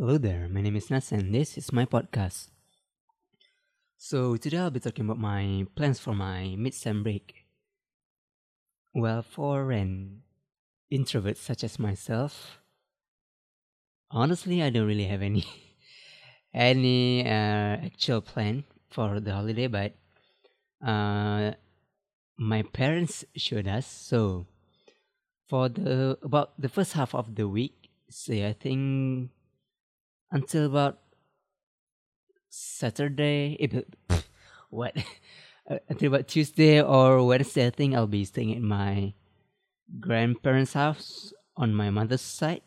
Hello there, my name is Nas and this is my podcast. So today I'll be talking about my plans for my mid-sem break. Well, for an introvert such as myself, honestly, I don't really have any any uh, actual plan for the holiday, but uh, my parents showed us. So for the about the first half of the week, say I think until about Saturday, what? Until about Tuesday or Wednesday, I think I'll be staying at my grandparents' house on my mother's side.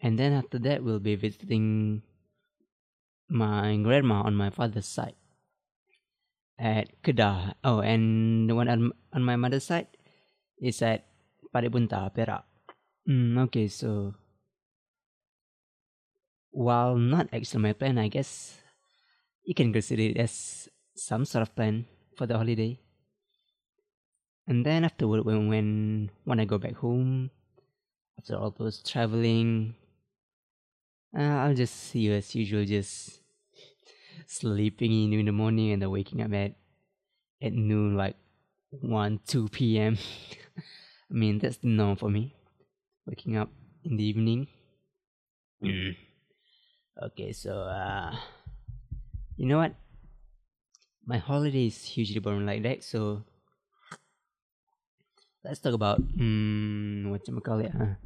And then after that, we'll be visiting my grandma on my father's side at Kedah. Oh, and the one on, on my mother's side is at Parit Buntar, Perak. Mm, okay, so while not actually my plan, I guess you can consider it as some sort of plan for the holiday. And then afterward, when when when I go back home, after all those traveling, uh, I'll just see you as usual, just sleeping in in the morning and then waking up at at noon, like one two p.m. I mean that's the norm for me. Waking up in the evening. Mm. Okay, so uh, you know what? My holiday is usually boring like that, so let's talk about um, what you call it. Huh?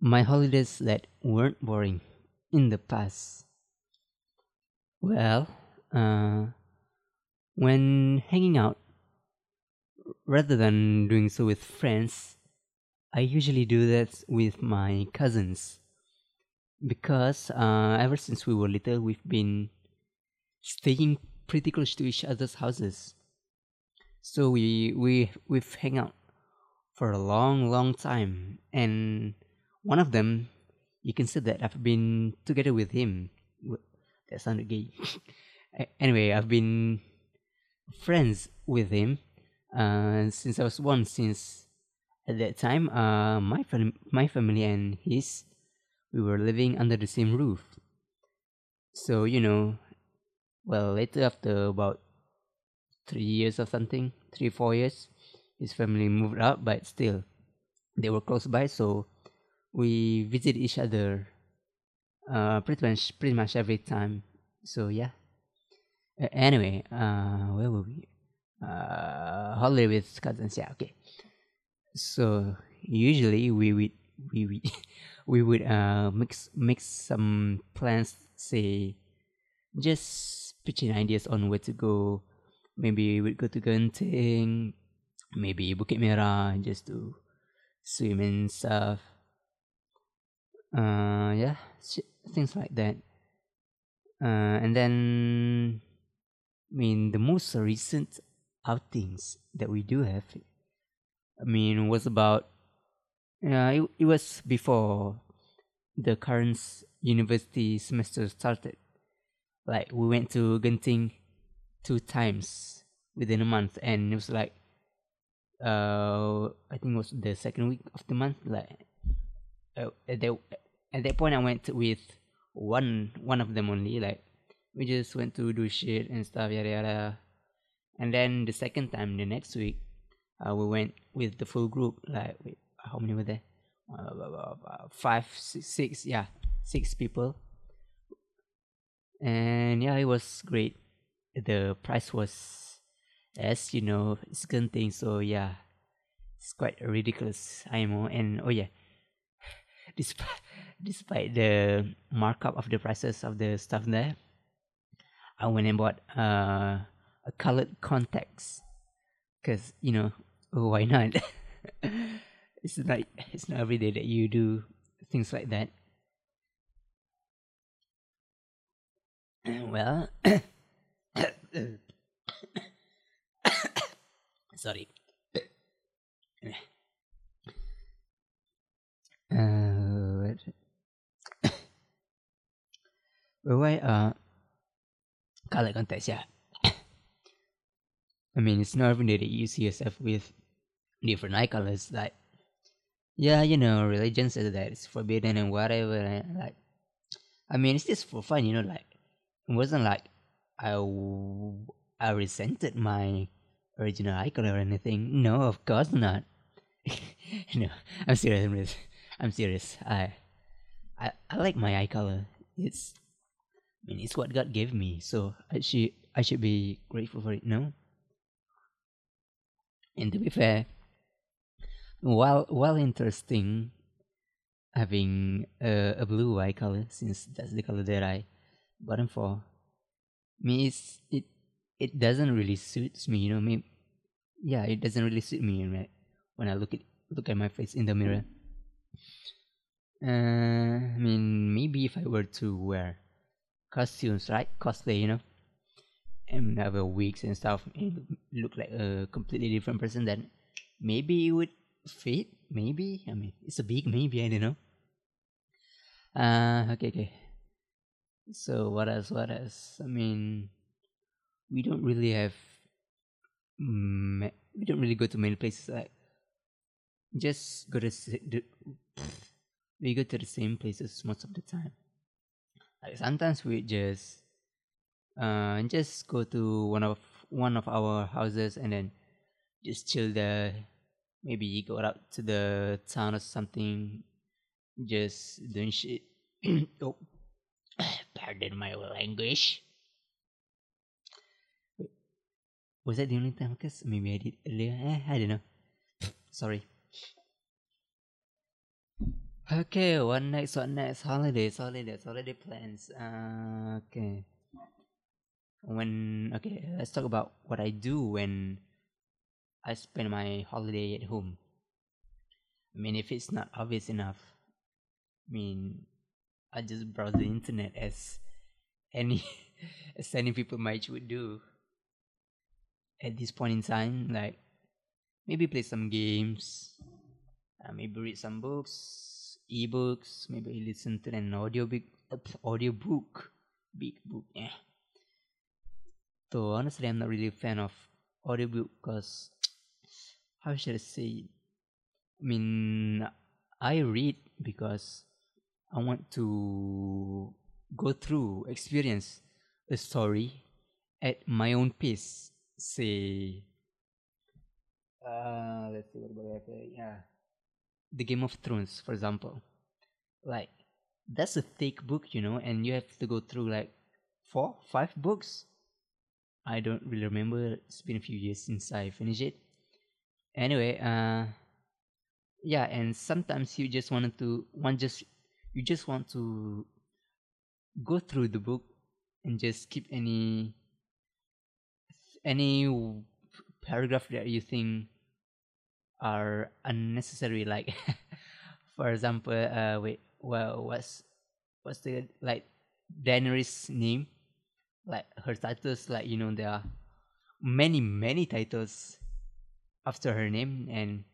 My holidays that weren't boring in the past. Well, uh, when hanging out, rather than doing so with friends, I usually do that with my cousins. Because uh, ever since we were little, we've been staying pretty close to each other's houses. So we we we've hang out for a long, long time, and one of them, you can say that I've been together with him. That sounded gay. anyway, I've been friends with him uh, since I was one. Since at that time, uh, my fam- my family and his, we were living under the same roof. So you know, well, later after about three years or something, three four years, his family moved out, but still, they were close by, so we visit each other uh, pretty much pretty much every time. So yeah. Uh, anyway, uh, where were we? Uh, holiday with cousins. Yeah, okay. So usually we would we would we would uh mix mix some plans. Say, just pitching ideas on where to go. Maybe we'd go to Genting, maybe Bukit Merah, just to swim and stuff. Uh, yeah, things like that. Uh, and then, I mean, the most recent outings that we do have, I mean, was about, yeah, it, it was before the current university semester started. Like, we went to Genting two times within a month, and it was like, uh, I think it was the second week of the month. Like, uh, at that at that point, I went with one one of them only. Like, we just went to do shit and stuff, yada yada. And then the second time, the next week, uh, we went with the full group. Like, wait, how many were there? Uh, five, six, six, yeah, six people. And yeah, it was great. The price was, as you know, it's thing. So yeah, it's quite ridiculous IMO. And oh yeah, despite despite the markup of the prices of the stuff there, I went and bought uh, a colored contacts because you know why not? it's not it's not every day that you do things like that. Well, sorry. Uh, why uh color contacts? Yeah. I mean, it's not every day that you see yourself with different eye colors. Like, yeah, you know, religion says that it's forbidden and whatever. And like, I mean, it's just for fun, you know. Like, it wasn't like I resented my original eye color or anything. No, of course not. no, I'm serious. I'm serious. I'm serious. I, I, I like my eye color. It's, I mean, it's what God gave me. So I should, I should be grateful for it. No. And to be fair, while while interesting, having a, a blue eye color since that's the color that I bottom for, me it's it it doesn't really suits me. You know, me, yeah, it doesn't really suit me right when I look at look at my face in the mirror. Uh, I mean, maybe if I were to wear costumes, right, cosplay, you know, and have wigs and stuff, and look like a completely different person, then maybe it would fit. Maybe I mean, it's a big maybe. I don't know. Uh, okay, okay. So what else? What else? I mean, we don't really have. We don't really go to many places like just go to the, we go to the same places most of the time like sometimes we just uh just go to one of one of our houses and then just chill there maybe you go out to the town or something just doing shit oh pardon my language was that the only time because maybe i did earlier eh, i don't know sorry Okay, what next? What next? Holidays, holidays, holiday plans. Uh, okay. When okay, let's talk about what I do when I spend my holiday at home. I mean, if it's not obvious enough, I mean, I just browse the internet as any as any people might would do. At this point in time, like maybe play some games, uh, maybe read some books, ebooks maybe listen to an audio big audio book big book yeah so honestly i'm not really a fan of audiobook because how should i say i mean i read because i want to go through experience a story at my own pace say uh let's see what about that yeah the Game of Thrones, for example. Like that's a thick book, you know, and you have to go through like four, five books. I don't really remember. It's been a few years since I finished it. Anyway, uh, yeah, and sometimes you just wanted to one just you just want to go through the book and just keep any any paragraph that you think are unnecessary like for example uh wait well what's what's the like Daenerys name? Like her titles like you know there are many many titles after her name and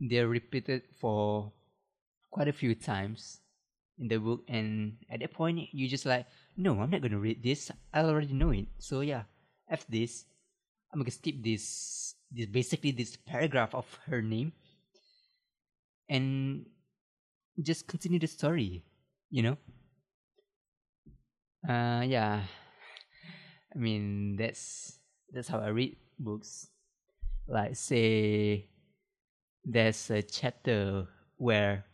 they're repeated for quite a few times in the book. And at that point you just like no i'm not gonna read this. I already know it. So yeah f this. I'm gonna skip this this basically this paragraph of her name. And just continue the story you know? Uh yeah. I mean that's that's how i read books like say there's a chapter where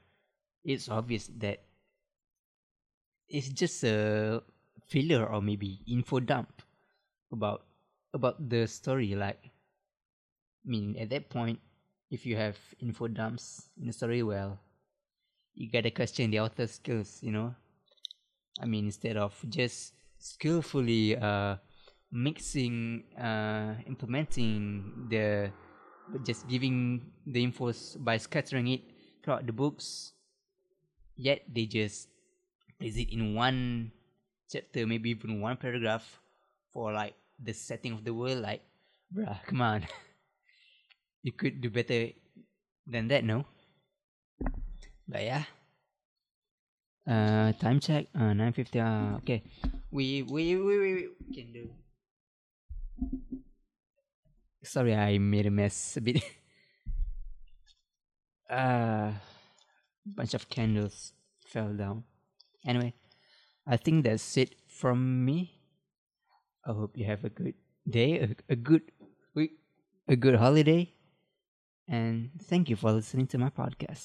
it's obvious that it's just a filler or maybe info dump about about the story like I mean, at that point, if you have info dumps in the story, well, you gotta question the author's skills, you know? I mean, instead of just skillfully uh, mixing, uh, implementing the, just giving the infos by scattering it throughout the books, yet they just place it in one chapter, maybe even one paragraph for like the setting of the world, like, bruh, come on. you could do better than that, no? But yeah. Uh, time check. Uh, nine fifty. Uh, okay. We we we we, we can do. Sorry, I made a mess a bit. uh, bunch of candles fell down. Anyway, I think that's it from me. I hope you have a good day, a, a good week, a good holiday, and thank you for listening to my podcast.